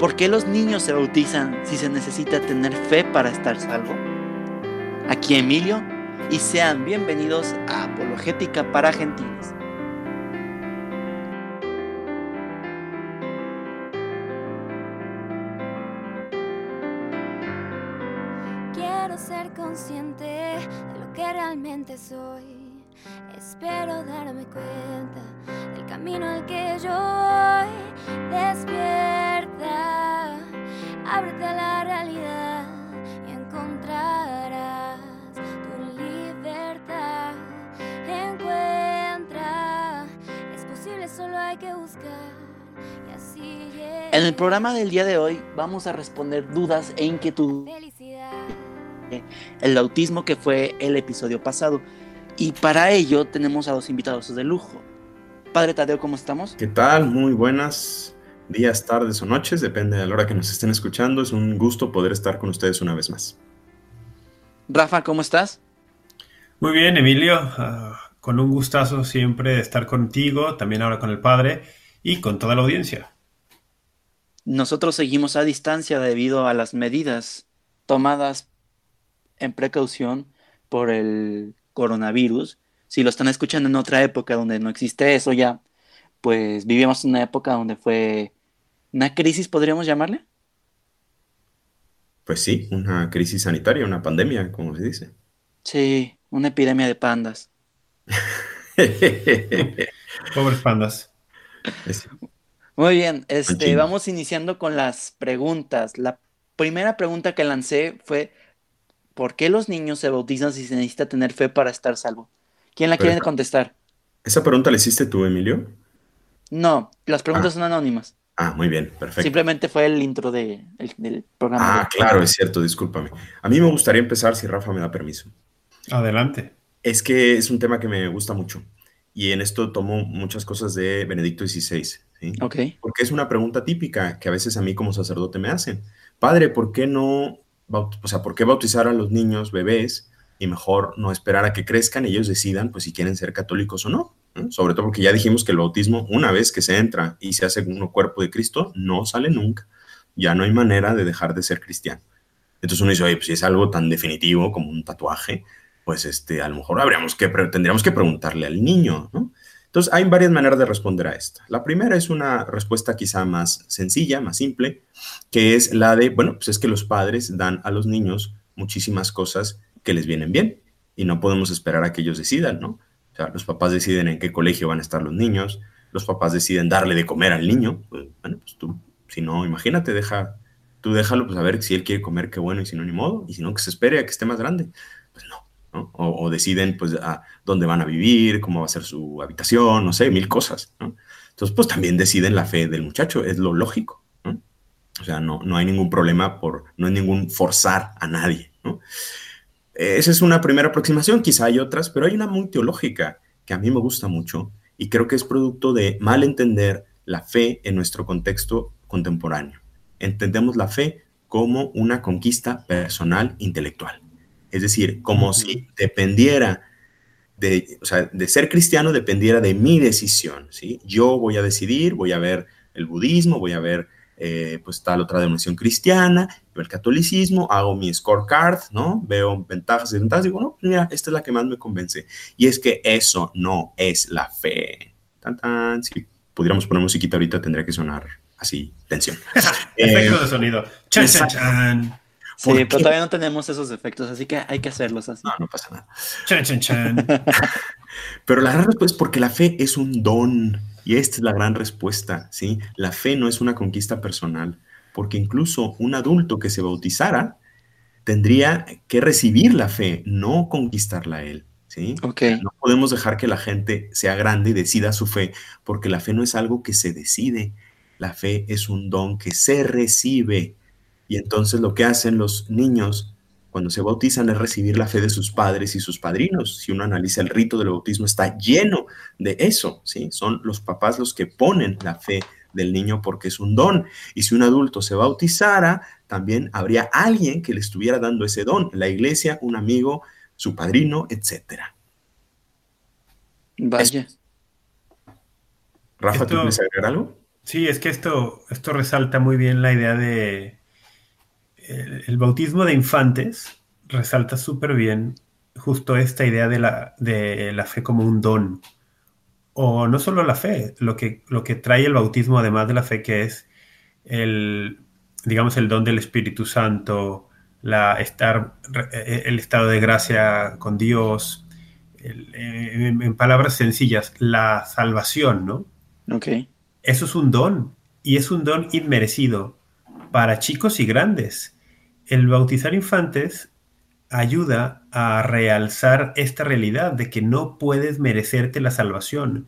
¿Por qué los niños se bautizan si se necesita tener fe para estar salvo? Aquí Emilio y sean bienvenidos a Apologética para Gentiles. Quiero ser consciente de lo que realmente soy. Espero darme cuenta del camino al que yo voy. Despierta, ábrete a la realidad y encontrarás tu libertad. Encuentra, es posible, solo hay que buscar. Y así. En el programa del día de hoy vamos a responder dudas e inquietudes Felicidad. el autismo que fue el episodio pasado. Y para ello tenemos a dos invitados de lujo. Padre Tadeo, ¿cómo estamos? ¿Qué tal? Muy buenas días, tardes o noches, depende de la hora que nos estén escuchando. Es un gusto poder estar con ustedes una vez más. Rafa, ¿cómo estás? Muy bien, Emilio. ah, con un gustazo siempre de estar contigo, también ahora con el padre y con toda la audiencia. Nosotros seguimos a distancia debido a las medidas tomadas en precaución por el coronavirus. Si lo están escuchando en otra época donde no existe eso ya, pues vivimos una época donde fue una crisis, podríamos llamarle. Pues sí, una crisis sanitaria, una pandemia, como se dice. Sí, una epidemia de pandas. Pobres pandas. Muy bien, este, vamos iniciando con las preguntas. La primera pregunta que lancé fue, ¿por qué los niños se bautizan si se necesita tener fe para estar salvo? ¿Quién la quiere contestar? ¿Esa pregunta la hiciste tú, Emilio? No, las preguntas Ah. son anónimas. Ah, muy bien, perfecto. Simplemente fue el intro de- el- del programa. Ah, claro, es cierto, discúlpame. A mí me gustaría empezar, si Rafa me da permiso. Adelante. Es que es un tema que me gusta mucho y en esto tomo muchas cosas de Benedicto XVI, ¿sí? Ok. Porque es una pregunta típica que a veces a mí como sacerdote me hacen. Padre, ¿por qué no, o sea, por qué bautizar a los niños, bebés, y mejor no esperar a que crezcan y ellos decidan, pues, si quieren ser católicos o no? Sobre todo porque ya dijimos que el bautismo, una vez que se entra y se hace uno cuerpo de Cristo, no sale nunca. Ya no hay manera de dejar de ser cristiano. Entonces uno dice, oye, pues si es algo tan definitivo como un tatuaje, pues este, a lo mejor habríamos que, tendríamos que preguntarle al niño, ¿no? Entonces, hay varias maneras de responder a esta. La primera es una respuesta quizá más sencilla, más simple, que es la de, bueno, pues es que los padres dan a los niños muchísimas cosas que les vienen bien y no podemos esperar a que ellos decidan, ¿no? O sea, los papás deciden en qué colegio van a estar los niños, los papás deciden darle de comer al niño, pues, bueno, pues tú, si no, imagínate, deja, tú déjalo, pues a ver si él quiere comer, qué bueno, y si no, ni modo, y si no, que se espere a que esté más grande, pues no, ¿no? O, deciden, pues, a dónde van a vivir, cómo va a ser su habitación, no sé, mil cosas, ¿no? Entonces, pues también deciden la fe del muchacho, es lo lógico, ¿no? O sea, no, no hay ningún problema por, no hay ningún forzar a nadie, ¿no? Esa es una primera aproximación, quizá hay otras, pero hay una muy teológica que a mí me gusta mucho y creo que es producto de mal entender la fe en nuestro contexto contemporáneo. Entendemos la fe como una conquista personal intelectual. Es decir, como si dependiera de, o sea, de ser cristiano dependiera de mi decisión, ¿sí? Yo voy a decidir, voy a ver el budismo, voy a ver eh, pues tal otra denominación cristiana, veo el catolicismo, hago mi scorecard, ¿no? Veo ventajas y desventajas, digo, no, pues mira, esta es la que más me convence. Y es que eso no es la fe. Tan, tan, si pudiéramos poner musiquita ahorita tendría que sonar así, tensión. Efecto Eh, de sonido. Chan, chan. Sí, ¿por pero qué? todavía no tenemos esos efectos, así que hay que hacerlos así. No, no pasa nada. Chan, chan, chan. Pero la gran respuesta es porque la fe es un don. Y esta es la gran respuesta, ¿sí? La fe no es una conquista personal, porque incluso un adulto que se bautizara tendría que recibir la fe, no conquistarla a él, ¿sí? Ok. No podemos dejar que la gente sea grande y decida su fe, porque la fe no es algo que se decide, la fe es un don que se recibe. Y entonces lo que hacen los niños cuando se bautizan es recibir la fe de sus padres y sus padrinos. Si uno analiza el rito del bautismo, está lleno de eso, ¿sí? Son los papás los que ponen la fe del niño porque es un don. Y si un adulto se bautizara, también habría alguien que le estuviera dando ese don, la iglesia, un amigo, su padrino, etcétera. Vaya. Rafa, ¿tú quieres agregar algo? Sí, es que esto, esto resalta muy bien la idea de el, bautismo de infantes, resalta súper bien justo esta idea de la, de la fe como un don. O no solo la fe, lo que, lo que trae el bautismo además de la fe, que es el, digamos, el don del Espíritu Santo, la estar, el estado de gracia con Dios, en, en, palabras sencillas, la salvación, ¿no? Ok. Eso es un don, y es un don inmerecido para chicos y grandes. El bautizar infantes ayuda a realzar esta realidad de que no puedes merecerte la salvación.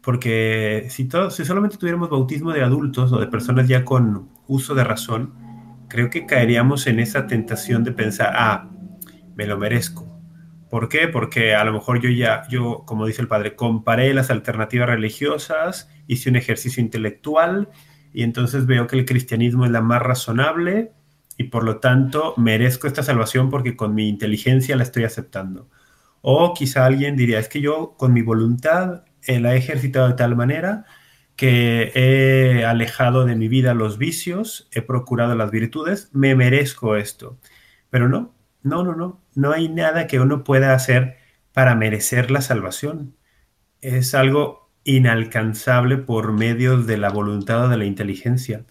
Porque si, todo, solamente tuviéramos bautismo de adultos o de personas ya con uso de razón, creo que caeríamos en esa tentación de pensar, ah, me lo merezco. ¿Por qué? Porque a lo mejor yo ya, yo, como dice el padre, comparé las alternativas religiosas, hice un ejercicio intelectual y entonces veo que el cristianismo es la más razonable y por lo tanto merezco esta salvación porque con mi inteligencia la estoy aceptando. O quizá alguien diría, es que yo con mi voluntad eh, la he ejercitado de tal manera que he alejado de mi vida los vicios, he procurado las virtudes, me merezco esto. Pero no, no, no, no, no hay nada que uno pueda hacer para merecer la salvación. Es algo inalcanzable por medios de la voluntad o de la inteligencia.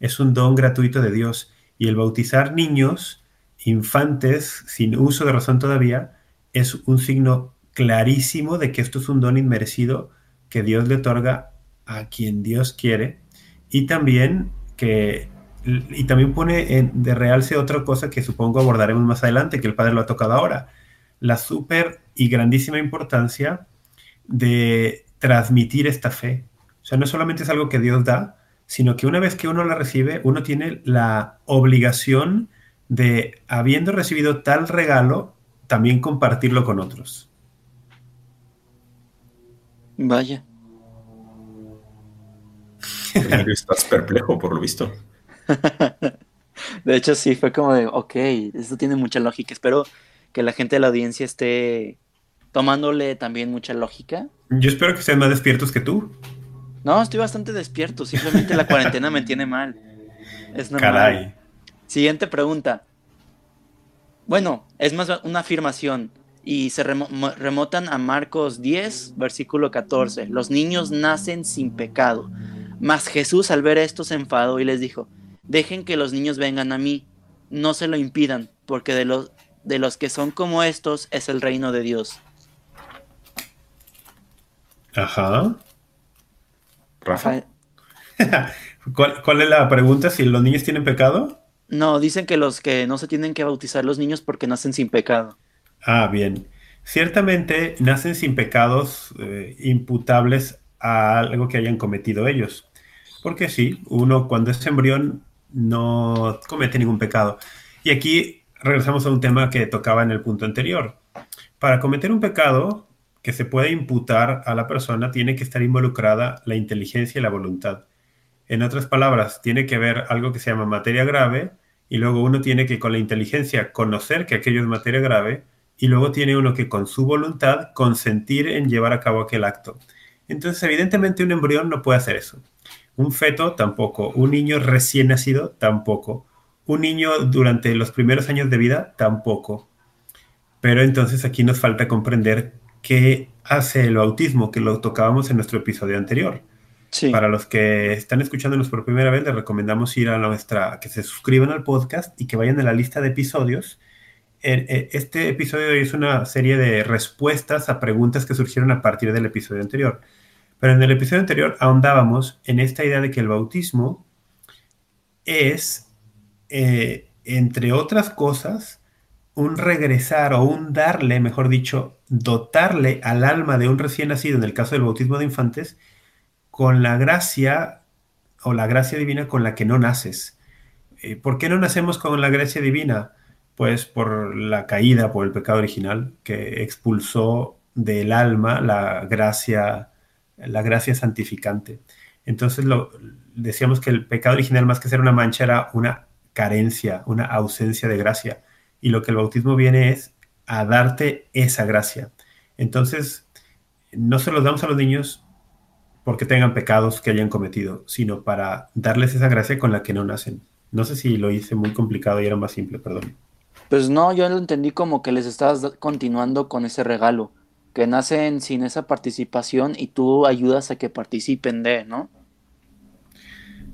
Es un don gratuito de Dios y el bautizar niños, infantes, sin uso de razón todavía, es un signo clarísimo de que esto es un don inmerecido que Dios le otorga a quien Dios quiere y también que y también pone en, de realce otra cosa que supongo abordaremos más adelante, que el padre lo ha tocado ahora, la súper y grandísima importancia de transmitir esta fe. O sea, no solamente es algo que Dios da, sino que una vez que uno la recibe, uno tiene la obligación de, habiendo recibido tal regalo, también compartirlo con otros. Vaya. Estás perplejo, por lo visto. de hecho, sí, fue como de, ok, esto tiene mucha lógica. Espero que la gente de la audiencia esté tomándole también mucha lógica. Yo espero que sean más despiertos que tú. No, estoy bastante despierto. Simplemente la cuarentena me tiene mal. Es normal. Caray. Siguiente pregunta. Bueno, es más una afirmación. Y se remotan a Marcos 10, versículo 14. Los niños nacen sin pecado. Mas Jesús al ver esto se enfadó y les dijo, dejen que los niños vengan a mí, no se lo impidan, porque de los, de los que son como estos es el reino de Dios. Ajá. Rafa. ¿Cuál, es la pregunta? ¿Si los niños tienen pecado? No, dicen que los que no se tienen que bautizar los niños porque nacen sin pecado. Ah, bien. Ciertamente nacen sin pecados eh, imputables a algo que hayan cometido ellos. Porque sí, uno cuando es embrión no comete ningún pecado. Y aquí regresamos a un tema que tocaba en el punto anterior. Para cometer un pecado, que se puede imputar a la persona, tiene que estar involucrada la inteligencia y la voluntad. En otras palabras, tiene que haber algo que se llama materia grave y luego uno tiene que con la inteligencia conocer que aquello es materia grave y luego tiene uno que con su voluntad consentir en llevar a cabo aquel acto. Entonces, evidentemente un embrión no puede hacer eso. Un feto tampoco. Un niño recién nacido tampoco. Un niño durante los primeros años de vida tampoco. Pero entonces aquí nos falta comprender qué hace el bautismo, que lo tocábamos en nuestro episodio anterior. Para los que están escuchándonos por primera vez, les recomendamos ir a nuestra, que se suscriban al podcast y que vayan a la lista de episodios. Eh, este episodio es una serie de respuestas a preguntas que surgieron a partir del episodio anterior. Pero en el episodio anterior ahondábamos en esta idea de que el bautismo es, eh, entre otras cosas, un regresar o un darle, mejor dicho, dotarle al alma de un recién nacido, en el caso del bautismo de infantes, con la gracia o la gracia divina con la que no naces. Eh, ¿Por qué no nacemos con la gracia divina? Pues por la caída, por el pecado original que expulsó del alma la gracia, la gracia santificante. Entonces lo, decíamos que el pecado original más que ser una mancha era una carencia, una ausencia de gracia y lo que el bautismo viene es a darte esa gracia. Entonces, no se los damos a los niños porque tengan pecados que hayan cometido, sino para darles esa gracia con la que no nacen. No sé si lo hice muy complicado y era más simple, perdón. Pues no, yo lo entendí como que les estabas continuando con ese regalo, que nacen sin esa participación y tú ayudas a que participen de, ¿no?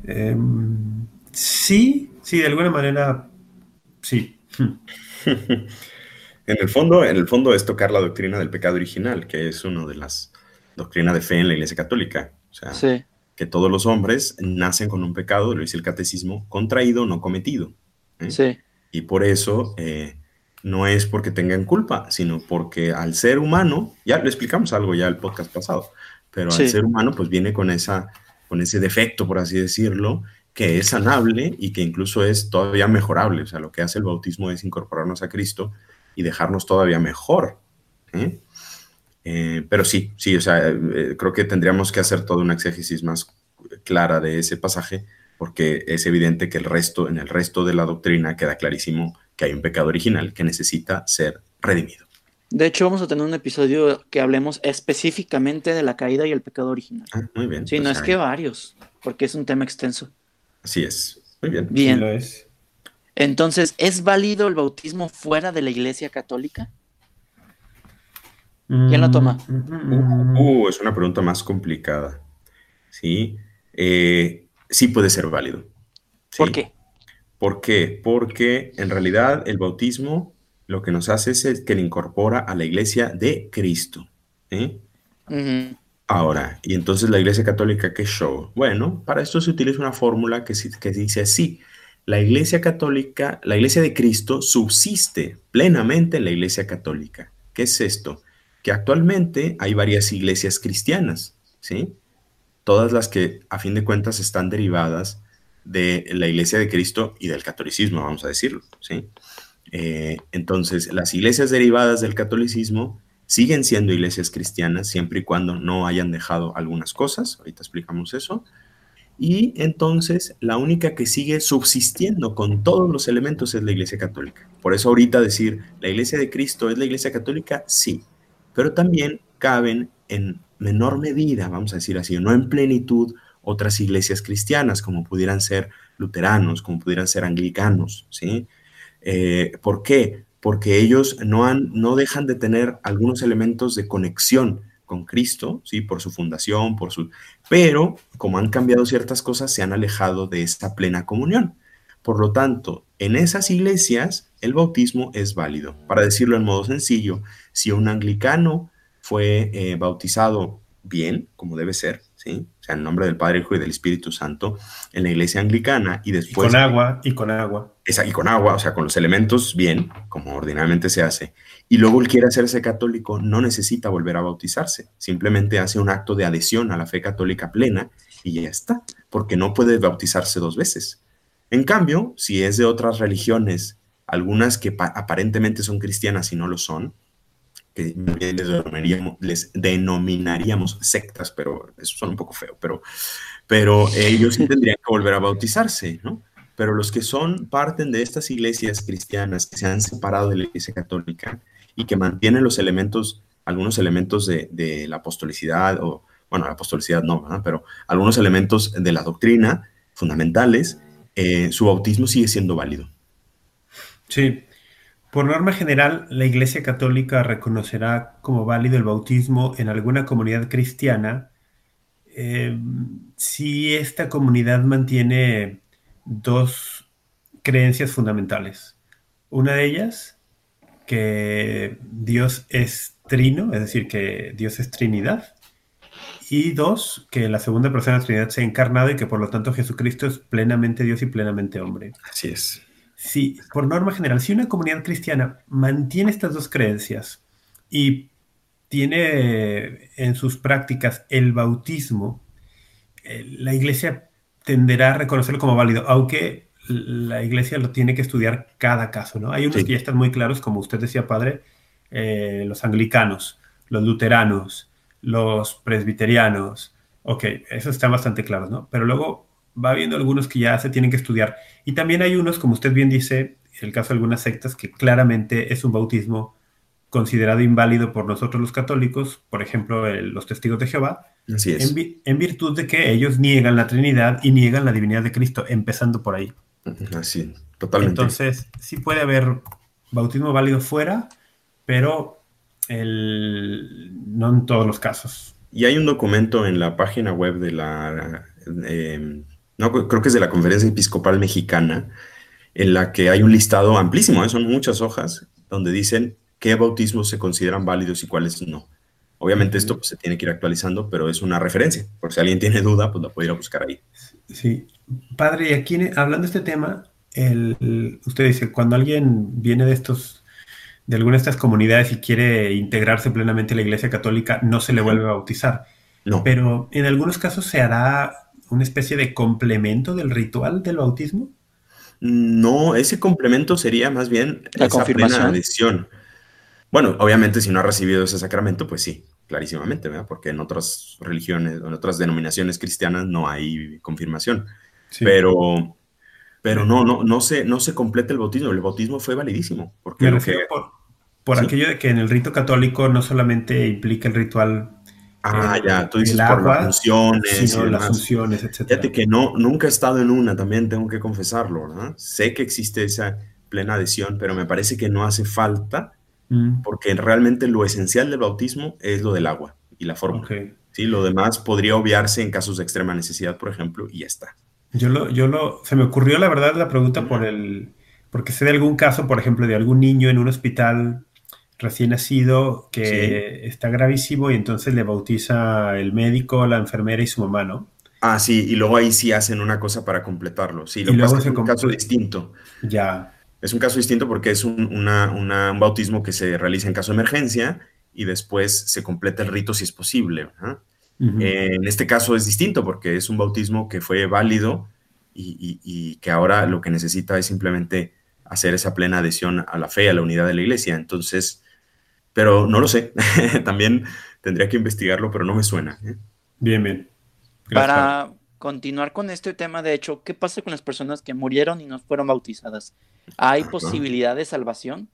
Em, sí, sí, de alguna manera, sí. en el fondo, en el fondo es tocar la doctrina del pecado original, que es una de las doctrinas de fe en la Iglesia Católica. O sea, que todos los hombres nacen con un pecado, lo dice el catecismo, contraído, no cometido. ¿eh? Sí. Y por eso eh, no es porque tengan culpa, sino porque al ser humano, ya lo explicamos algo ya el podcast pasado, pero al ser humano pues viene con, esa, con ese defecto, por así decirlo, que es sanable y que incluso es todavía mejorable. O sea, lo que hace el bautismo es incorporarnos a Cristo y dejarnos todavía mejor. ¿eh? Eh, pero sí, sí, o sea, creo que tendríamos que hacer toda una exégesis más clara de ese pasaje porque es evidente que el resto, en el resto de la doctrina queda clarísimo que hay un pecado original que necesita ser redimido. De hecho, vamos a tener un episodio que hablemos específicamente de la caída y el pecado original. Ah, muy bien. Sí, no pues es que varios, porque es un tema extenso. Así es. Muy bien. Bien. lo es. Entonces, ¿es válido el bautismo fuera de la Iglesia Católica? ¿Quién lo toma? Uh, uh, es una pregunta más complicada. Sí. Eh, sí puede ser válido. ¿Por qué? ¿Por qué? Porque en realidad el bautismo lo que nos hace es que le incorpora a la iglesia de Cristo. ¿eh? Ahora, y entonces la iglesia católica, ¿qué show? Bueno, para esto se utiliza una fórmula que, que dice así. La iglesia católica, la iglesia de Cristo subsiste plenamente en la iglesia católica. ¿Qué es esto? Que actualmente hay varias iglesias cristianas, ¿sí? todas las que a fin de cuentas están derivadas de la Iglesia de Cristo y del catolicismo, vamos a decirlo, ¿sí? Eh, entonces, las iglesias derivadas del catolicismo siguen siendo iglesias cristianas siempre y cuando no hayan dejado algunas cosas, ahorita explicamos eso, y entonces la única que sigue subsistiendo con todos los elementos es la iglesia católica. Por eso ahorita decir, la iglesia de Cristo es la iglesia católica, sí, pero también caben en menor medida, vamos a decir así, no en plenitud, otras iglesias cristianas, como pudieran ser luteranos, como pudieran ser anglicanos, ¿sí? Eh, ¿Por qué? Porque ellos no, han, no dejan de tener algunos elementos de conexión con Cristo, ¿sí? Por su fundación, por su... Pero, como han cambiado ciertas cosas, se han alejado de esta plena comunión. Por lo tanto, en esas iglesias, el bautismo es válido. Para decirlo en modo sencillo, si un anglicano fue eh, bautizado bien, como debe ser, ¿sí? O sea, en nombre del Padre, Hijo y del Espíritu Santo, en la iglesia anglicana y después... con agua, y con agua. Esa, y con agua, o sea, con los elementos bien, como ordinariamente se hace. Y luego él quiere hacerse católico, no necesita volver a bautizarse, simplemente hace un acto de adhesión a la fe católica plena y ya está, porque no puede bautizarse dos veces. En cambio, si es de otras religiones, algunas que aparentemente son cristianas y no lo son, les denominaríamos, sectas, pero eso son un poco feo, pero, pero ellos sí tendrían que volver a bautizarse, ¿no? Pero los que son, parten de estas iglesias cristianas que se han separado de la iglesia católica y que mantienen los elementos, algunos elementos de, la apostolicidad, o bueno, la apostolicidad no, pero algunos elementos de la doctrina fundamentales, eh, su bautismo sigue siendo válido. Sí, por norma general, la Iglesia Católica reconocerá como válido el bautismo en alguna comunidad cristiana eh, si esta comunidad mantiene dos creencias fundamentales. Una de ellas, que Dios es trino, es decir, que Dios es Trinidad. Y dos, que la segunda persona de la Trinidad se ha encarnado y que por lo tanto Jesucristo es plenamente Dios y plenamente hombre. Así es. Sí, por norma general, si una comunidad cristiana mantiene estas dos creencias y tiene en sus prácticas el bautismo, eh, la iglesia tenderá a reconocerlo como válido, aunque la iglesia lo tiene que estudiar cada caso, ¿no? Hay unos que ya están muy claros, como usted decía, padre, eh, los anglicanos, los luteranos, los presbiterianos, ok, eso está bastante claro, ¿no? Pero luego va habiendo algunos que ya se tienen que estudiar. Y también hay unos, como usted bien dice, el caso de algunas sectas, que claramente es un bautismo considerado inválido por nosotros los católicos, por ejemplo, los testigos de Jehová, Así es. En, en, virtud de que ellos niegan la Trinidad y niegan la divinidad de Cristo, empezando por ahí. Así, totalmente. Entonces, sí puede haber bautismo válido fuera, pero el, no en todos los casos. Y hay un documento en la página web de la, eh, no, creo que es de la Conferencia Episcopal Mexicana, en la que hay un listado amplísimo, ¿eh? son muchas hojas, donde dicen qué bautismos se consideran válidos y cuáles no. Obviamente esto pues, se tiene que ir actualizando, pero es una referencia. Por si alguien tiene duda, pues la puede ir a buscar ahí. Sí. Padre, y aquí hablando de este tema, el, usted dice, cuando alguien viene de estos, de alguna de estas comunidades y quiere integrarse plenamente en la Iglesia Católica, no se le vuelve a bautizar. No. Pero en algunos casos se hará una especie de complemento del ritual del bautismo. No, ese complemento sería más bien la esa plena adhesión. Bueno, obviamente si no ha recibido ese sacramento, pues sí, clarísimamente, ¿verdad? Porque en otras religiones, en otras denominaciones cristianas no hay confirmación. Pero, pero no, no, no se, no se completa el bautismo. El bautismo fue validísimo. Porque Me refiero por, por aquello de que en el rito católico no solamente implica el ritual Ah, ya, tú dices por las funciones. y las funciones, etc. Fíjate que no, nunca he estado en una, también tengo que confesarlo, ¿verdad? Sé que existe esa plena adhesión, pero me parece que no hace falta, mm. porque realmente lo esencial del bautismo es lo del agua y la forma. Sí, lo demás podría obviarse en casos de extrema necesidad, por ejemplo, y ya está. Yo lo, yo lo, se me ocurrió la verdad la pregunta por el, porque sé de algún caso, por ejemplo, de algún niño en un hospital recién nacido que está gravísimo y entonces le bautiza el médico, la enfermera y su mamá, ¿no? Ah, sí, y luego ahí sí hacen una cosa para completarlo. Sí, lo pasa es un caso distinto. Ya. Es un caso distinto porque es un, bautismo que se realiza en caso de emergencia y después se completa el rito si es posible. en este caso es distinto porque es un bautismo que fue válido y, y, que ahora lo que necesita es simplemente hacer esa plena adhesión a la fe, a la unidad de la iglesia. Entonces, pero no lo sé. También tendría que investigarlo, pero no me suena. ¿eh? Bien, bien. Para continuar con este tema, de hecho, ¿qué pasa con las personas que murieron y no fueron bautizadas? ¿Hay posibilidad de salvación?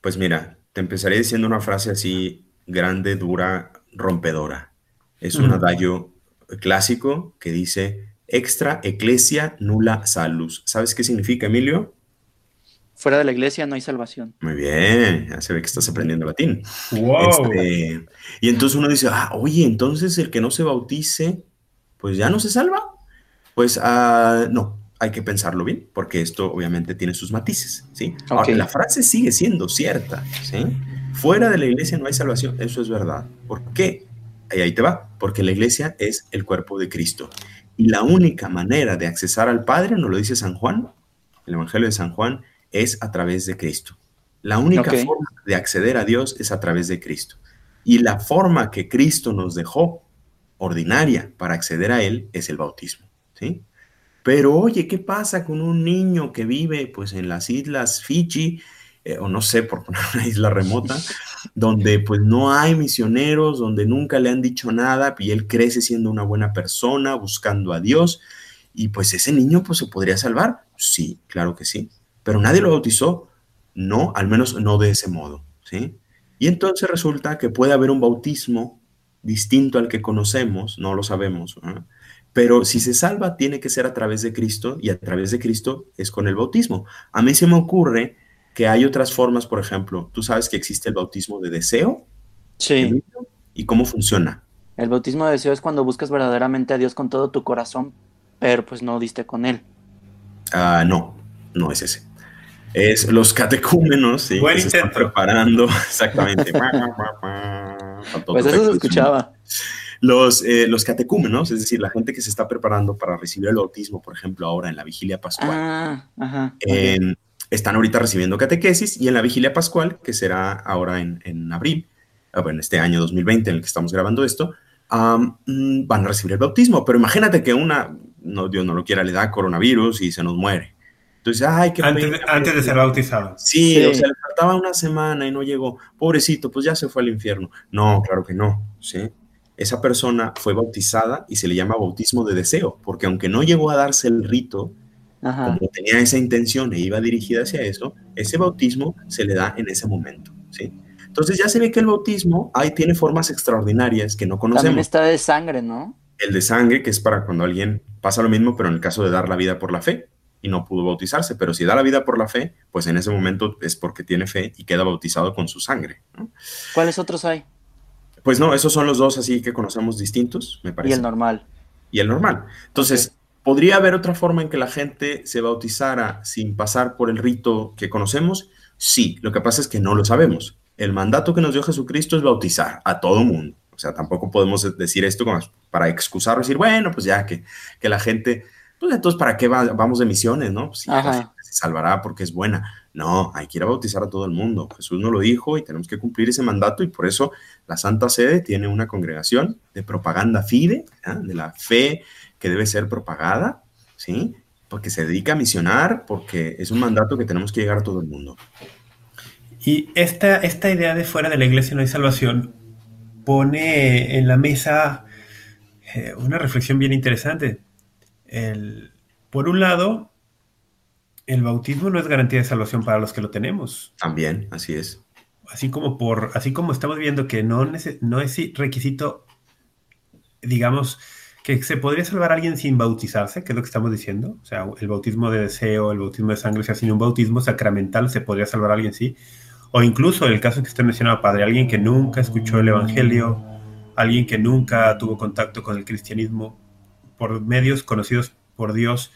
Pues mira, te empezaré diciendo una frase así grande, dura, rompedora. Es un adagio clásico que dice extra ecclesia nulla salus. ¿Sabes qué significa, Emilio? Fuera de la iglesia no hay salvación. Muy bien, ya se ve que estás aprendiendo latín. Este, y entonces uno dice, ah, oye, entonces el que no se bautice, pues ya no se salva. Pues uh, no, hay que pensarlo bien, porque esto obviamente tiene sus matices, ¿sí? Aunque la frase sigue siendo cierta, ¿sí? Fuera de la iglesia no hay salvación, eso es verdad. ¿Por qué? Ahí, ahí te va, porque la iglesia es el cuerpo de Cristo. Y la única manera de accesar al Padre, nos lo dice San Juan, el Evangelio de San Juan, es a través de Cristo. La única forma de acceder a Dios es a través de Cristo. Y la forma que Cristo nos dejó ordinaria para acceder a Él es el bautismo. ¿sí? Pero oye, ¿qué pasa con un niño que vive pues, en las islas Fiji, eh, o no sé, por poner una isla remota, donde pues no hay misioneros, donde nunca le han dicho nada y él crece siendo una buena persona, buscando a Dios, y pues ese niño pues se podría salvar? Sí, claro que sí pero nadie lo bautizó. No, al menos no de ese modo, ¿sí? Y entonces resulta que puede haber un bautismo distinto al que conocemos, no lo sabemos, pero si se salva tiene que ser a través de Cristo y a través de Cristo es con el bautismo. A mí se me ocurre que hay otras formas, por ejemplo, tú sabes que existe el bautismo de deseo. Sí. ¿Y cómo funciona? El bautismo de deseo es cuando buscas verdaderamente a Dios con todo tu corazón, pero pues no diste con Él. Ah, no, no es ese. Es los catecúmenos, ¿sí? que se están preparando, exactamente. pues eso se escuchaba. Los, eh, los catecúmenos, es decir, la gente que se está preparando para recibir el bautismo, por ejemplo, ahora en la vigilia pascual, ah, están ahorita recibiendo catequesis y en la vigilia pascual, que será ahora en, en abril, ah, bueno, este año 2020 en el que estamos grabando esto, mm, van a recibir el bautismo. Pero imagínate que una, no, Dios no lo quiera, le da coronavirus y se nos muere. Entonces, ay, qué antes, antes de ser bautizado. Sí, o sea, le faltaba una semana y no llegó. Pobrecito, pues ya se fue al infierno. No, claro que no, ¿sí? Esa persona fue bautizada y se le llama bautismo de deseo, porque aunque no llegó a darse el rito, como tenía esa intención e iba dirigida hacia eso, ese bautismo se le da en ese momento, ¿sí? Entonces ya se ve que el bautismo ahí tiene formas extraordinarias que no conocemos. También está de sangre, ¿no? El de sangre, que es para cuando alguien pasa lo mismo, pero en el caso de dar la vida por la fe y no pudo bautizarse, pero si da la vida por la fe, pues en ese momento es porque tiene fe y queda bautizado con su sangre. ¿Cuáles otros hay? Pues no, esos son los dos así que conocemos distintos, me parece. Y el normal. Y el normal. Entonces, ¿podría haber otra forma en que la gente se bautizara sin pasar por el rito que conocemos? Sí, lo que pasa es que no lo sabemos. El mandato que nos dio Jesucristo es bautizar a todo mundo. O sea, tampoco podemos decir esto como para excusar o decir, bueno, pues ya que, que la gente, pues entonces, ¿para qué vamos de misiones, no? Pues sí, la gente se salvará porque es buena. No, hay que ir a bautizar a todo el mundo. Jesús nos lo dijo y tenemos que cumplir ese mandato y por eso la Santa Sede tiene una congregación de propaganda fide, de la fe que debe ser propagada, ¿sí? Porque se dedica a misionar, porque es un mandato que tenemos que llegar a todo el mundo. Y esta, esta idea de fuera de la iglesia no hay salvación pone en la mesa eh, una reflexión bien interesante. El, por un lado, el bautismo no es garantía de salvación para los que lo tenemos. También, así es. Así como, por, así como estamos viendo que no, no es requisito, digamos, que se podría salvar a alguien sin bautizarse, que es lo que estamos diciendo. O sea, el bautismo de deseo, el bautismo de sangre, o sea, sin un bautismo sacramental se podría salvar a alguien, sí. O incluso el caso que usted mencionaba, padre, alguien que nunca escuchó el Evangelio, alguien que nunca tuvo contacto con el cristianismo por medios conocidos por Dios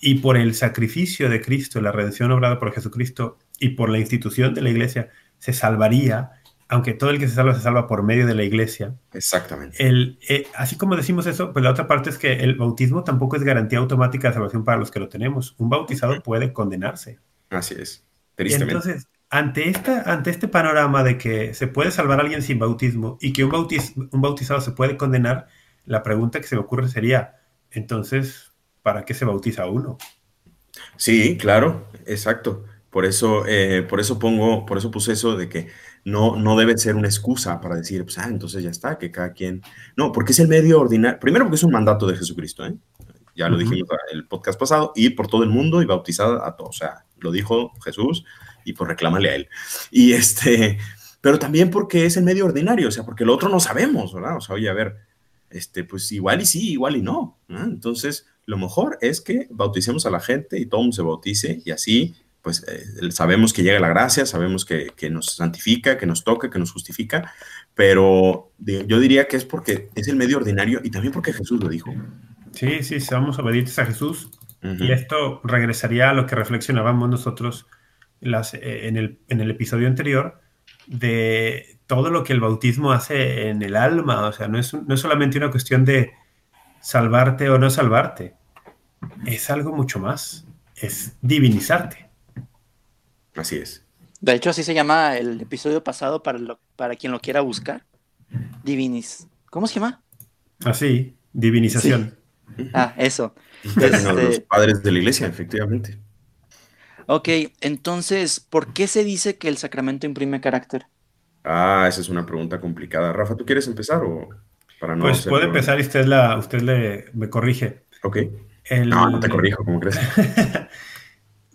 y por el sacrificio de Cristo, la redención obrada por Jesucristo y por la institución de la iglesia, se salvaría, aunque todo el que se salva se salva por medio de la iglesia. Exactamente. El, eh, así como decimos eso, pues la otra parte es que el bautismo tampoco es garantía automática de salvación para los que lo tenemos. Un bautizado puede condenarse. Así es. Tristemente. Entonces, ante, esta, ante este panorama de que se puede salvar a alguien sin bautismo y que un, un bautizado se puede condenar, la pregunta que se me ocurre sería, entonces, ¿para qué se bautiza uno? Sí, claro, exacto. Por eso, eh, por eso pongo, por eso puse eso de que no, no debe ser una excusa para decir, pues, ah, entonces ya está, que cada quien. No, porque es el medio ordinario. Primero, porque es un mandato de Jesucristo, ¿eh? Ya lo dijimos en el podcast pasado, y por todo el mundo y bautizada a todos. O sea, lo dijo Jesús y pues reclámale a él. Y este, pero también porque es el medio ordinario, o sea, porque lo otro no sabemos, ¿verdad? O sea, oye, a ver, este, pues igual y sí, igual y no. Entonces, lo mejor es que bauticemos a la gente y todo mundo se bautice y así pues eh, sabemos que llega la gracia, sabemos que, nos santifica, que nos toca, que nos justifica, pero yo diría que es porque es el medio ordinario y también porque Jesús lo dijo. Sí, sí, somos obedientes a Jesús. Y esto regresaría a lo que reflexionábamos nosotros las, eh, en, el, en el episodio anterior de todo lo que el bautismo hace en el alma. O sea, no es, no es solamente una cuestión de salvarte o no salvarte es algo mucho más, es divinizarte. Así es. De hecho, así se llama el episodio pasado para, para quien lo quiera buscar. Divinis. ¿Cómo se llama? Así, divinización. Ah, eso. Este... Los padres de la iglesia, efectivamente. Ok, entonces, ¿por qué se dice que el sacramento imprime carácter? Ah, esa es una pregunta complicada. Rafa, ¿tú quieres empezar o para no? Pues puede empezar y usted, la, usted le, me corrige. Ok. No, no te corrijo, ¿cómo crees?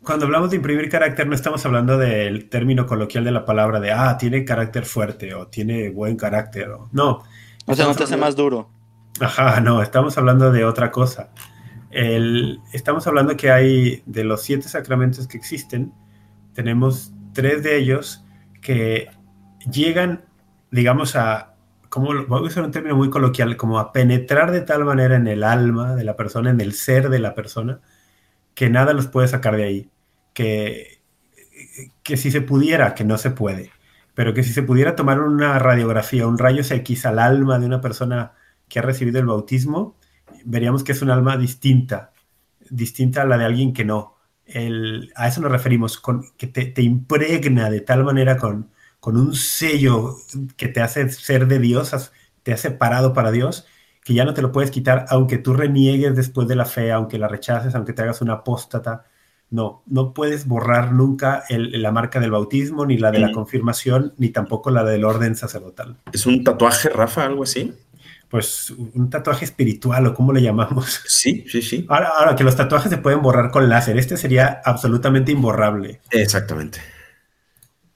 Cuando hablamos de imprimir carácter, no estamos hablando del término coloquial de la palabra de, ah, tiene carácter fuerte o tiene buen carácter. O, no. O sea, no te hace más duro. Ajá, no, estamos hablando de otra cosa. estamos hablando que hay, de los siete sacramentos que existen, tenemos tres de ellos que llegan, digamos, a como voy a usar un término muy coloquial, como a penetrar de tal manera en el alma de la persona, en el ser de la persona, que nada los puede sacar de ahí. Que, que si se pudiera, que no se puede, pero que si se pudiera tomar una radiografía, un rayo X al alma de una persona que ha recibido el bautismo, veríamos que es un alma distinta, distinta a la de alguien que no. a eso nos referimos, con, que te impregna de tal manera con, con un sello que te hace ser de Dios, te ha separado para Dios, que ya no te lo puedes quitar, aunque tú reniegues después de la fe, aunque la rechaces, aunque te hagas una apóstata. No, no puedes borrar nunca la marca del bautismo, ni la de la mm. confirmación, ni tampoco la del orden sacerdotal. ¿Es un tatuaje, Rafa, algo así? Pues un tatuaje espiritual, o cómo le llamamos. Sí, sí, sí. Ahora, ahora que los tatuajes se pueden borrar con láser, este sería absolutamente imborrable. Exactamente.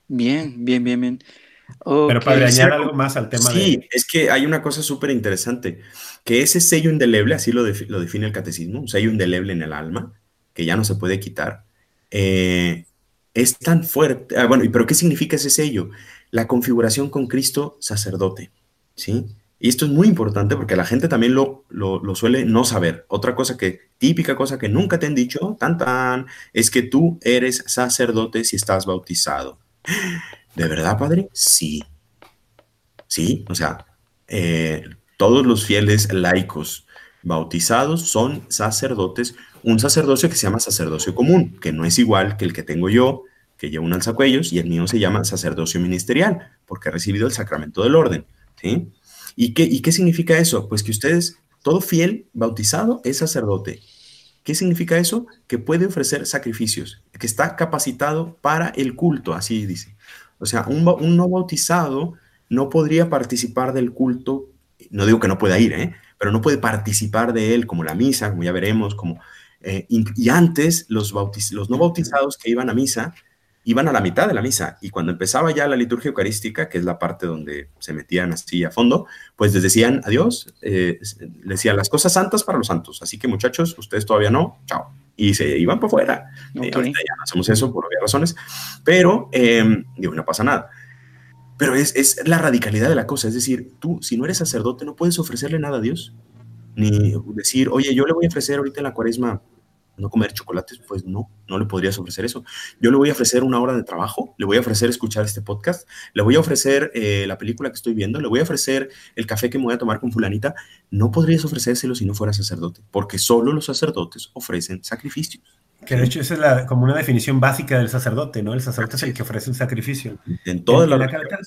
Bien, bien, bien, bien. Pero para añadir algo más al tema sí, es que hay una cosa súper interesante, que ese sello indeleble, así lo, lo, define el catecismo, un sello indeleble en el alma, que ya no se puede quitar, eh, es tan fuerte. Ah, bueno, pero ¿qué significa ese sello? La configuración con Cristo sacerdote, ¿sí? Y esto es muy importante porque la gente también lo, lo, suele no saber. Otra cosa que, típica cosa que nunca te han dicho, tan tan, es que tú eres sacerdote si estás bautizado. ¿De verdad, padre? Sí. Sí, o sea, eh, todos los fieles laicos bautizados son sacerdotes, un sacerdocio que se llama sacerdocio común, que no es igual que el que tengo yo, que llevo un alzacuellos, y el mío se llama sacerdocio ministerial, porque he recibido el sacramento del orden. ¿sí? ¿Y qué, ¿Y qué significa eso? Pues que ustedes, todo fiel bautizado es sacerdote. ¿Qué significa eso? Que puede ofrecer sacrificios, que está capacitado para el culto, así dice. O sea, un, no bautizado no podría participar del culto, no digo que no pueda ir, ¿eh? pero no puede participar de él como la misa, como ya veremos, como... Eh, y, antes los, los no bautizados que iban a misa iban a la mitad de la misa y cuando empezaba ya la liturgia eucarística, que es la parte donde se metían así a fondo, pues les decían adiós, eh, les decían las cosas santas para los santos, así que muchachos, ustedes todavía no, chao. Y se iban por fuera. Okay. ahorita ya no hacemos eso por obvias razones, pero eh, digo, no pasa nada. Pero es, es, la radicalidad de la cosa, es decir, tú si no eres sacerdote no puedes ofrecerle nada a Dios, ni decir, oye, yo le voy a ofrecer ahorita en la cuaresma no comer chocolates, pues no, no le podrías ofrecer eso. Yo le voy a ofrecer una hora de trabajo, le voy a ofrecer escuchar este podcast, le voy a ofrecer eh, la película que estoy viendo, le voy a ofrecer el café que me voy a tomar con fulanita. No podrías ofrecérselo si no fuera sacerdote, porque solo los sacerdotes ofrecen sacrificios. Que de hecho esa es la, como una definición básica del sacerdote, ¿no? El sacerdote es el que ofrece un sacrificio. En todas las la carta,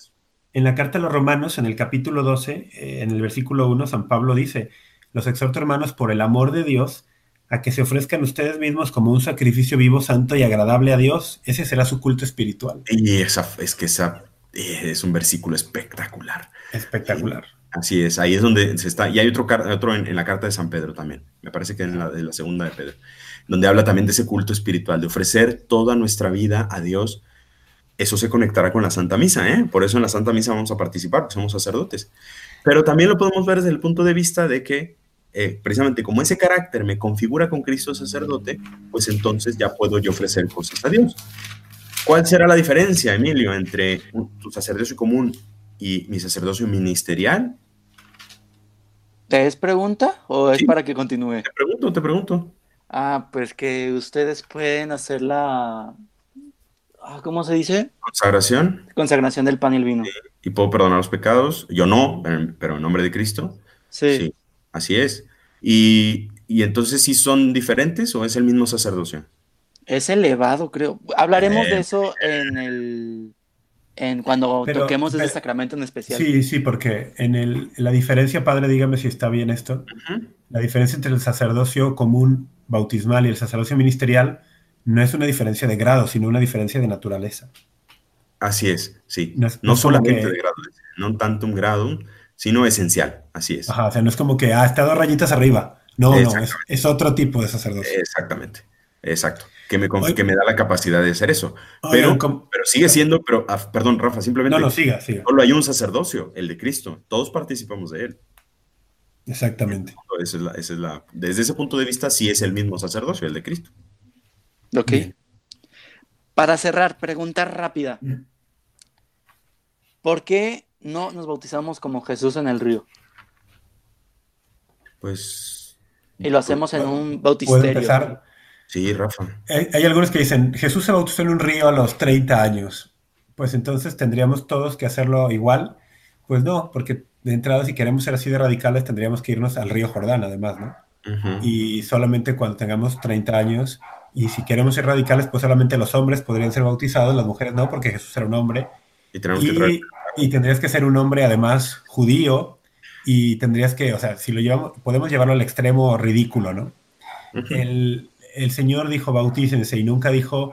en la carta a los romanos, en el capítulo 12, eh, en el versículo 1, San Pablo dice, los exhorto hermanos por el amor de Dios, a que se ofrezcan ustedes mismos como un sacrificio vivo, santo y agradable a Dios. Ese será su culto espiritual. Y esa, es que esa eh, es un versículo espectacular. Espectacular. así es, ahí es donde se está. Y hay otro, otro en, la carta de San Pedro también, me parece que en la, la segunda de Pedro, donde habla también de ese culto espiritual, de ofrecer toda nuestra vida a Dios. Eso se conectará con la Santa Misa, ¿eh? Por eso en la Santa Misa vamos a participar, porque somos sacerdotes. Pero también lo podemos ver desde el punto de vista de que eh, precisamente como ese carácter me configura con Cristo sacerdote, pues entonces ya puedo yo ofrecer cosas a Dios. ¿Cuál será la diferencia, Emilio, entre tu sacerdocio común y mi sacerdocio ministerial? ¿Te es pregunta o es para que continúe? Te pregunto, te pregunto. Ah, pues que ustedes pueden hacer la... Ah, ¿Cómo se dice? Consagración. Consagración del pan y el vino. y puedo perdonar los pecados. Yo no, pero en nombre de Cristo. sí. sí. Así es. Y, entonces, ¿sí son diferentes o es el mismo sacerdocio? Es elevado, creo. Hablaremos de eso en el en cuando toquemos ese sacramento en especial. Sí, sí, porque en el, la diferencia, padre, dígame si está bien esto. La diferencia entre el sacerdocio común bautismal y el sacerdocio ministerial no es una diferencia de grado, sino una diferencia de naturaleza. Así es, sí. No, solamente de grado, no tanto un grado, sino esencial, así es. Ajá, o sea, no es como que, ah, está dos rayitas arriba. No, no, es, otro tipo de sacerdocio. Exactamente, exacto. Que me, que me da la capacidad de hacer eso. pero, pero sigue siendo, pero, ah, perdón, Rafa, simplemente. No, no, siga, siga. Solo hay un sacerdocio, el de Cristo. Todos participamos de él. Exactamente. Esa es la, esa es la, desde ese punto de vista, sí es el mismo sacerdocio, el de Cristo. Ok. Para cerrar, pregunta rápida. Mm. ¿Por qué no nos bautizamos como Jesús en el río? Pues. Y lo hacemos en un bautisterio. Sí, Rafa. Hay, algunos que dicen, Jesús se bautizó en un río a los 30 años. Pues entonces tendríamos todos que hacerlo igual. Pues no, porque de entrada, si queremos ser así de radicales, tendríamos que irnos al río Jordán, además, ¿no? Y solamente cuando tengamos 30 años, y si queremos ser radicales, pues solamente los hombres podrían ser bautizados, las mujeres no, porque Jesús era un hombre. Y tenemos que traer y tendrías que ser un hombre además judío y tendrías que, o sea, si lo llevamos, podemos llevarlo al extremo ridículo, ¿no? el, el, Señor dijo bautícense y nunca dijo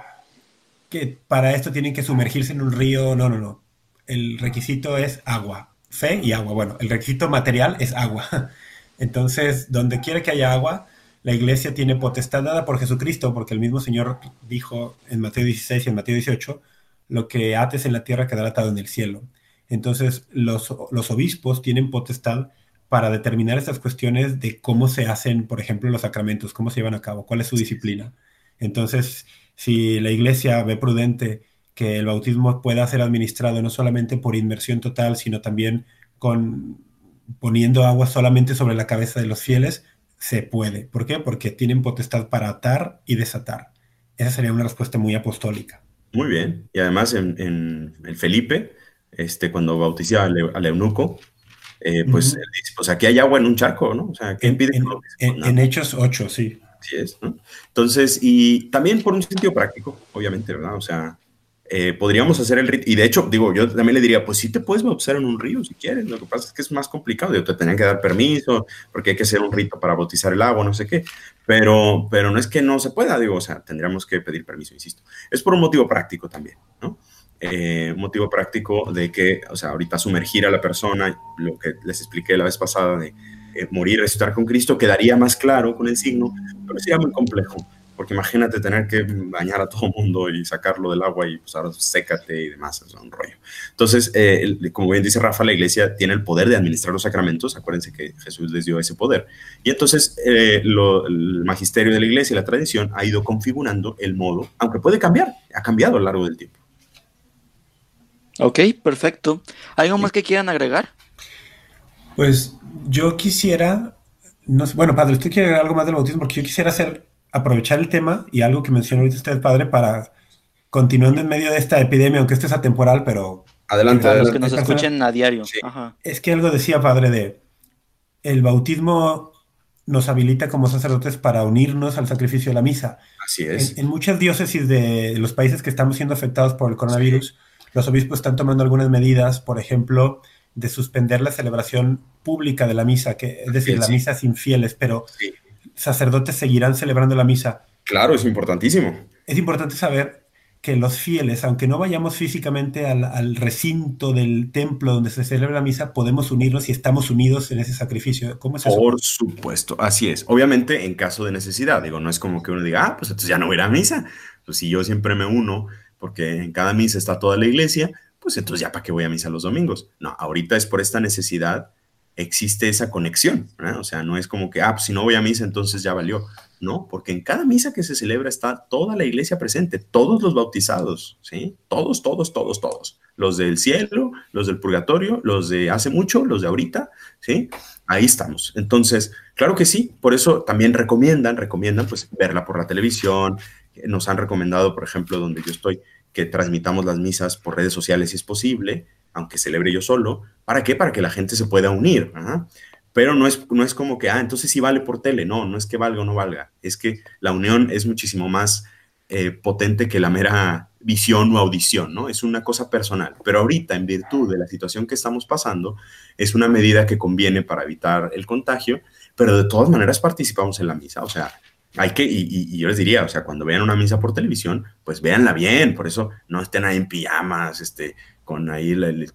que para esto tienen que sumergirse en un río, no, no, no. El requisito es agua, fe y agua. Bueno, el requisito material es agua. Entonces, donde quiera que haya agua, la iglesia tiene potestad dada por Jesucristo, porque el mismo Señor dijo en Mateo 16 y en Mateo 18, lo que ates en la tierra quedará atado en el cielo. Entonces, los, los obispos tienen potestad para determinar estas cuestiones de cómo se hacen, por ejemplo, los sacramentos, cómo se llevan a cabo, cuál es su disciplina. Entonces, si la iglesia ve prudente que el bautismo pueda ser administrado no solamente por inmersión total, sino también con poniendo agua solamente sobre la cabeza de los fieles, se puede. ¿Por qué? Porque tienen potestad para atar y desatar. Esa sería una respuesta muy apostólica. Muy bien. Y además en, el Felipe, este, cuando bautizaba al, eunuco, eh, pues dice, pues aquí hay agua en un charco, ¿no? O sea, ¿qué impide en, en, Hechos 8, sí. Así es, ¿no? Entonces, y también por un sentido práctico, obviamente, ¿verdad? O sea, eh, podríamos hacer el rito. Y de hecho, digo, yo también le diría, pues sí te puedes bautizar en un río si quieres. Lo que pasa es que es más complicado. Yo te tenían que dar permiso porque hay que hacer un rito para bautizar el agua, no sé qué. Pero, pero no es que no se pueda, digo, o sea, tendríamos que pedir permiso, insisto. Es por un motivo práctico también, ¿no? Eh, motivo práctico de que, o sea, ahorita sumergir a la persona, lo que les expliqué la vez pasada de eh, morir, resucitar con Cristo, quedaría más claro con el signo, pero sería muy complejo porque imagínate tener que bañar a todo mundo y sacarlo del agua y pues ahora sécate y demás, es un rollo. Entonces, eh, como bien dice Rafa, la iglesia tiene el poder de administrar los sacramentos, acuérdense que Jesús les dio ese poder. Y entonces eh, el magisterio de la iglesia y la tradición ha ido configurando el modo, aunque puede cambiar, ha cambiado a lo largo del tiempo. Ok, perfecto. ¿Algo más que quieran agregar? Pues yo quisiera, no bueno, padre, usted quiere agregar algo más del bautismo, porque yo quisiera hacer aprovechar el tema y algo que mencionó ahorita usted, padre, para continuando en medio de esta epidemia, aunque esto es atemporal, pero... Adelante, los que nos escuchen a diario. Es que algo decía, padre, de el bautismo nos habilita como sacerdotes para unirnos al sacrificio de la misa. Así es. En, muchas diócesis de los países que estamos siendo afectados por el coronavirus, los obispos están tomando algunas medidas, por ejemplo, de suspender la celebración pública de la misa, que es decir, la misa sin fieles, pero sacerdotes seguirán celebrando la misa. Claro, es importantísimo. Es importante saber que los fieles, aunque no vayamos físicamente al, recinto del templo donde se celebra la misa, podemos unirnos y estamos unidos en ese sacrificio. ¿Cómo es eso? Por supuesto, así es. Obviamente en caso de necesidad, digo, no es como que uno diga, ah, pues entonces ya no voy a ir a misa. Pues si yo siempre me uno, porque en cada misa está toda la iglesia, pues entonces ya para qué voy a misa los domingos. No, ahorita es por esta necesidad existe esa conexión, O sea, no es como que, ah, pues si no voy a misa, entonces ya valió. No, porque en cada misa que se celebra está toda la iglesia presente, todos los bautizados, ¿sí? Todos, todos, todos, todos. Los del cielo, los del purgatorio, los de hace mucho, los de ahorita, ¿sí? Ahí estamos. Entonces, claro que sí, por eso también recomiendan, recomiendan pues verla por la televisión. Nos han recomendado, por ejemplo, donde yo estoy, que transmitamos las misas por redes sociales si es posible, aunque celebre yo solo. ¿Para qué? Para que la gente se pueda unir. Pero no es, no es como que, ah, entonces sí vale por tele. No, no es que valga o no valga. Es que la unión es muchísimo más eh, potente que la mera visión o audición, ¿no? Es una cosa personal. Pero ahorita, en virtud de la situación que estamos pasando, es una medida que conviene para evitar el contagio, pero de todas maneras participamos en la misa. O sea, hay que, y, y, yo les diría, o sea, cuando vean una misa por televisión, pues véanla bien, por eso no estén ahí en pijamas, este, con ahí el,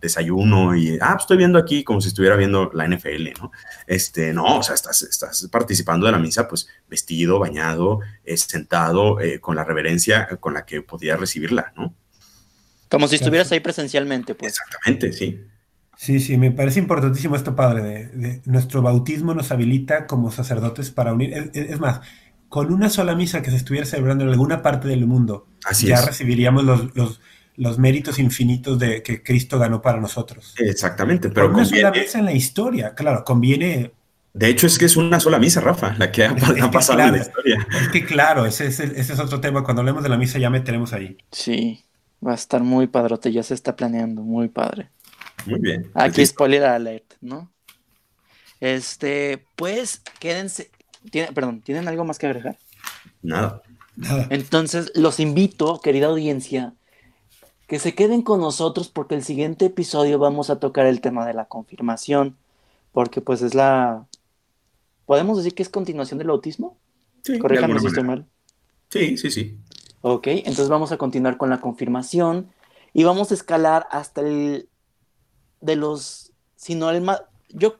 desayuno y, ah, pues estoy viendo aquí como si estuviera viendo la NFL, ¿no? Este, no, o sea, estás, estás participando de la misa, pues vestido, bañado, eh, sentado, eh, con la reverencia con la que podías recibirla, ¿no? Como si estuvieras ahí presencialmente, pues. Exactamente, sí. Sí, sí, me parece importantísimo esto, padre. De, nuestro bautismo nos habilita como sacerdotes para unir. Es, más, con una sola misa que se estuviera celebrando en alguna parte del mundo, ya recibiríamos los, los los méritos infinitos de que Cristo ganó para nosotros. Exactamente, pero una sola vez en la historia, claro, conviene. De hecho, es que es una sola misa, Rafa, la que ha, pasado en la historia. Es que claro, ese, es otro tema. Cuando hablemos de la misa ya meteremos ahí. Sí, va a estar muy padrote, ya se está planeando, muy padre. Muy bien. Aquí spoiler alert, ¿no? Este, pues, quédense. perdón, ¿tienen algo más que agregar? Nada. Nada. Entonces, los invito, querida audiencia, que se queden con nosotros porque el siguiente episodio vamos a tocar el tema de la confirmación, porque pues es la... ¿Podemos decir que es continuación del autismo? Sí, Corríjame si estoy mal. Sí, sí, sí. Ok, entonces vamos a continuar con la confirmación y vamos a escalar hasta el de los, si no el más, yo,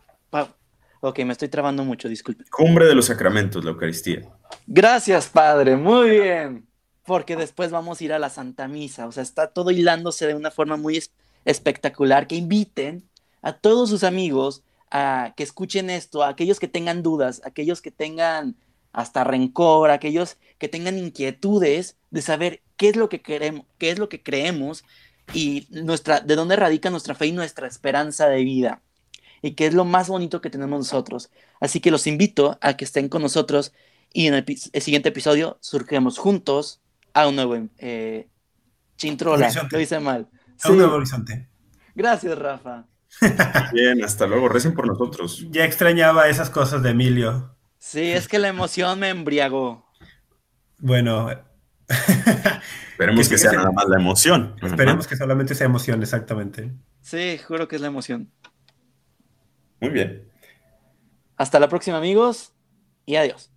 ok, me estoy trabando mucho, disculpe. Cumbre de los sacramentos, la Eucaristía. Gracias, Padre, muy bien porque después vamos a ir a la Santa Misa, o sea, está todo hilándose de una forma muy espectacular que inviten a todos sus amigos a que escuchen esto, a aquellos que tengan dudas, a aquellos que tengan hasta rencor, a aquellos que tengan inquietudes de saber qué es lo que queremos, qué es lo que creemos y nuestra, de dónde radica nuestra fe y nuestra esperanza de vida y qué es lo más bonito que tenemos nosotros. Así que los invito a que estén con nosotros y en el, siguiente episodio surgemos juntos a un nuevo eh, Chintrola. Lo hice mal. A un nuevo horizonte. Gracias, Rafa. Bien, hasta luego. Recen por nosotros. Ya extrañaba esas cosas de Emilio. Sí, es que la emoción me embriagó. Bueno. Esperemos que, sea nada más la emoción. Esperemos que solamente sea emoción, exactamente. Sí, juro que es la emoción. Muy bien. Hasta la próxima, amigos, y adiós.